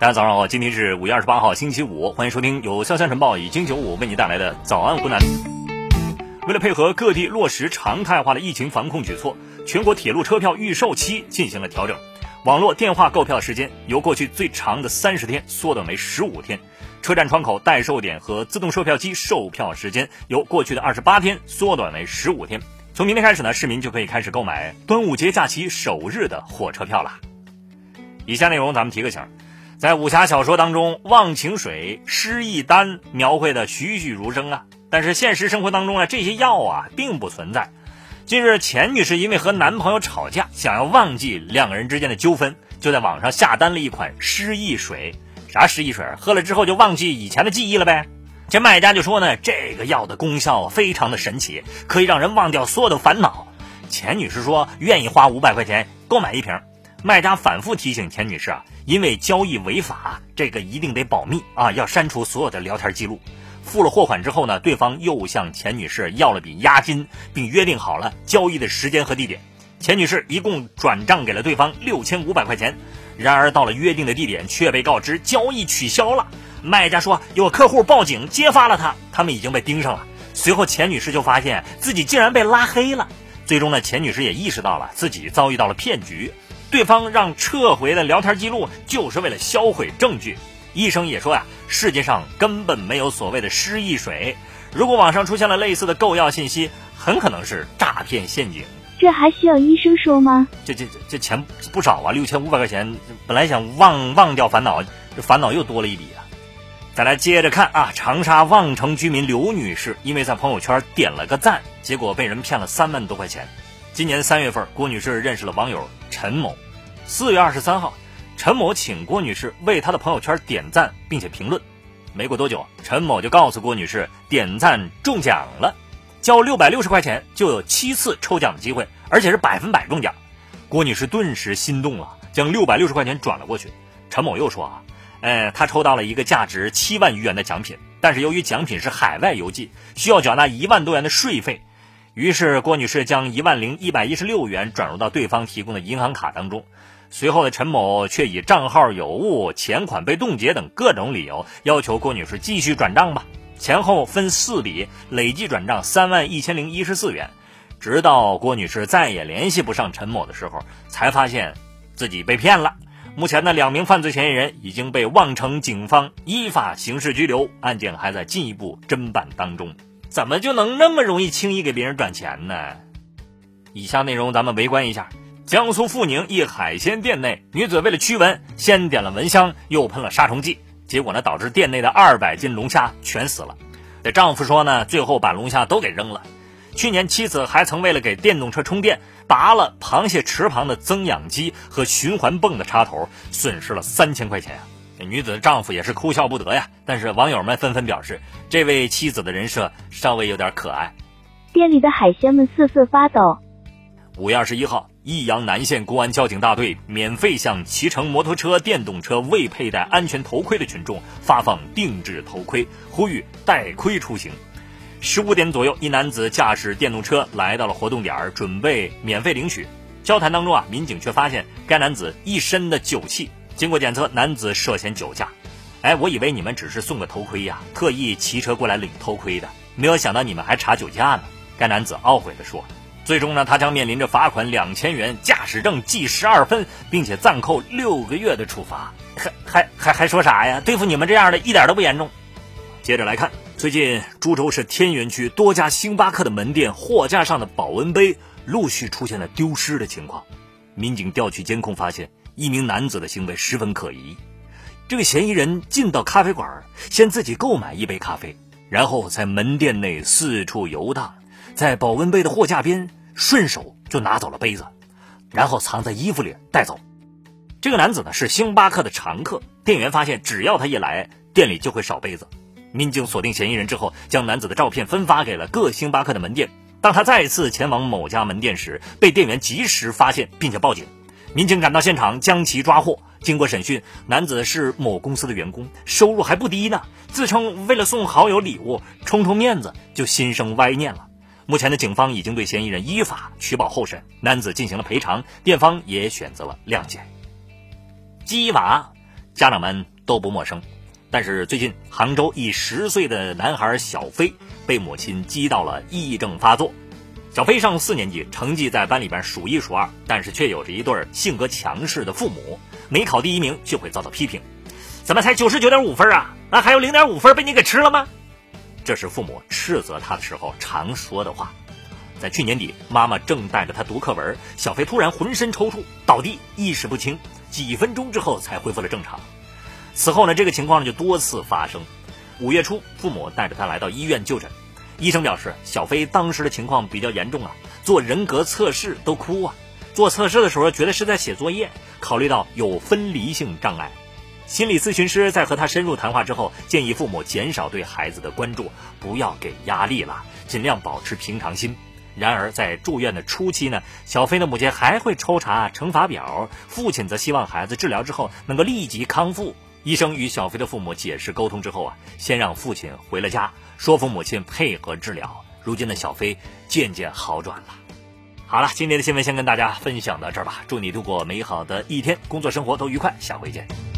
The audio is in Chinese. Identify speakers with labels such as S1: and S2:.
S1: 大家早上好，今天是五月二十八号，星期五，欢迎收听由潇湘晨报以金九五为你带来的早安湖南。为了配合各地落实常态化的疫情防控举措，全国铁路车票预售期进行了调整，网络电话购票时间由过去最长的三十天缩短为十五天，车站窗口代售点和自动售票机售票时间由过去的二十八天缩短为十五天。从明天开始呢，市民就可以开始购买端午节假期首日的火车票了。以下内容咱们提个醒，在武侠小说当中，忘情水、失忆丹描绘的栩栩如生啊。但是现实生活当中呢，这些药啊并不存在。近日，钱女士因为和男朋友吵架，想要忘记两个人之间的纠纷，就在网上下单了一款失忆水。啥失忆水？喝了之后就忘记以前的记忆了呗？这卖家就说呢，这个药的功效非常的神奇，可以让人忘掉所有的烦恼。钱女士说愿意花五百块钱购买一瓶。卖家反复提醒钱女士啊，因为交易违法，这个一定得保密啊，要删除所有的聊天记录。付了货款之后呢，对方又向钱女士要了笔押金，并约定好了交易的时间和地点。钱女士一共转账给了对方六千五百块钱。然而到了约定的地点，却被告知交易取消了。卖家说有客户报警揭发了他，他们已经被盯上了。随后钱女士就发现自己竟然被拉黑了。最终呢，钱女士也意识到了自己遭遇到了骗局，对方让撤回的聊天记录就是为了销毁证据。医生也说呀，世界上根本没有所谓的失忆水。如果网上出现了类似的购药信息，很可能是诈骗陷阱。
S2: 这还需要医生说吗？
S1: 这这这这钱不少啊，六千五百块钱，本来想忘忘掉烦恼，这烦恼又多了一笔啊。再来接着看啊，长沙望城居民刘女士因为在朋友圈点了个赞，结果被人骗了三万多块钱。今年三月份，郭女士认识了网友陈某。四月二十三号。陈某请郭女士为他的朋友圈点赞，并且评论。没过多久，陈某就告诉郭女士点赞中奖了，交六百六十块钱就有七次抽奖的机会，而且是百分百中奖。郭女士顿时心动了，将六百六十块钱转了过去。陈某又说啊，呃，他抽到了一个价值七万余元的奖品，但是由于奖品是海外邮寄，需要缴纳一万多元的税费。于是郭女士将一万零一百一十六元转入到对方提供的银行卡当中。随后的陈某却以账号有误、钱款被冻结等各种理由，要求郭女士继续转账吧。前后分四笔，累计转账三万一千零一十四元。直到郭女士再也联系不上陈某的时候，才发现自己被骗了。目前呢，两名犯罪嫌疑人已经被望城警方依法刑事拘留，案件还在进一步侦办当中。怎么就能那么容易轻易给别人转钱呢？以下内容咱们围观一下。江苏阜宁一海鲜店内，女子为了驱蚊，先点了蚊香，又喷了杀虫剂，结果呢，导致店内的二百斤龙虾全死了。这丈夫说呢，最后把龙虾都给扔了。去年妻子还曾为了给电动车充电，拔了螃蟹池旁的增氧机和循环泵的插头，损失了三千块钱啊。这女子的丈夫也是哭笑不得呀。但是网友们纷纷表示，这位妻子的人设稍微有点可爱。
S2: 店里的海鲜们瑟瑟发抖。
S1: 五月二十一号。益阳南县公安交警大队免费向骑乘摩托车、电动车未佩戴安全头盔的群众发放定制头盔，呼吁戴盔出行。十五点左右，一男子驾驶电动车来到了活动点，准备免费领取。交谈当中啊，民警却发现该男子一身的酒气。经过检测，男子涉嫌酒驾。哎，我以为你们只是送个头盔呀，特意骑车过来领头盔的，没有想到你们还查酒驾呢。该男子懊悔地说。最终呢，他将面临着罚款两千元、驾驶证记十二分，并且暂扣六个月的处罚。还还还还说啥呀？对付你们这样的一点都不严重。接着来看，最近株洲市天元区多家星巴克的门店货架上的保温杯陆续出现了丢失的情况。民警调取监控发现，一名男子的行为十分可疑。这个嫌疑人进到咖啡馆，先自己购买一杯咖啡，然后在门店内四处游荡。在保温杯的货架边，顺手就拿走了杯子，然后藏在衣服里带走。这个男子呢是星巴克的常客，店员发现只要他一来，店里就会少杯子。民警锁定嫌疑人之后，将男子的照片分发给了各星巴克的门店。当他再次前往某家门店时，被店员及时发现并且报警。民警赶到现场将其抓获。经过审讯，男子是某公司的员工，收入还不低呢，自称为了送好友礼物，充充面子，就心生歪念了。目前的警方已经对嫌疑人依法取保候审，男子进行了赔偿，店方也选择了谅解。鸡娃，家长们都不陌生。但是最近，杭州一十岁的男孩小飞被母亲激到了癔症发作。小飞上四年级，成绩在班里边数一数二，但是却有着一对性格强势的父母，没考第一名就会遭到批评。怎么才九十九点五分啊？那还有零点五分被你给吃了吗？这是父母斥责他的时候常说的话。在去年底，妈妈正带着他读课文，小飞突然浑身抽搐，倒地，意识不清，几分钟之后才恢复了正常。此后呢，这个情况呢就多次发生。五月初，父母带着他来到医院就诊，医生表示小飞当时的情况比较严重啊，做人格测试都哭啊。做测试的时候觉得是在写作业，考虑到有分离性障碍，心理咨询师在和他深入谈话之后，建议父母减少对孩子的关注，不要给压力了，尽量保持平常心。然而在住院的初期呢，小飞的母亲还会抽查乘法表，父亲则希望孩子治疗之后能够立即康复。医生与小飞的父母解释沟通之后啊，先让父亲回了家，说服母亲配合治疗。如今的小飞渐渐好转了。好了，今天的新闻先跟大家分享到这儿吧。祝你度过美好的一天，工作生活都愉快，下回见。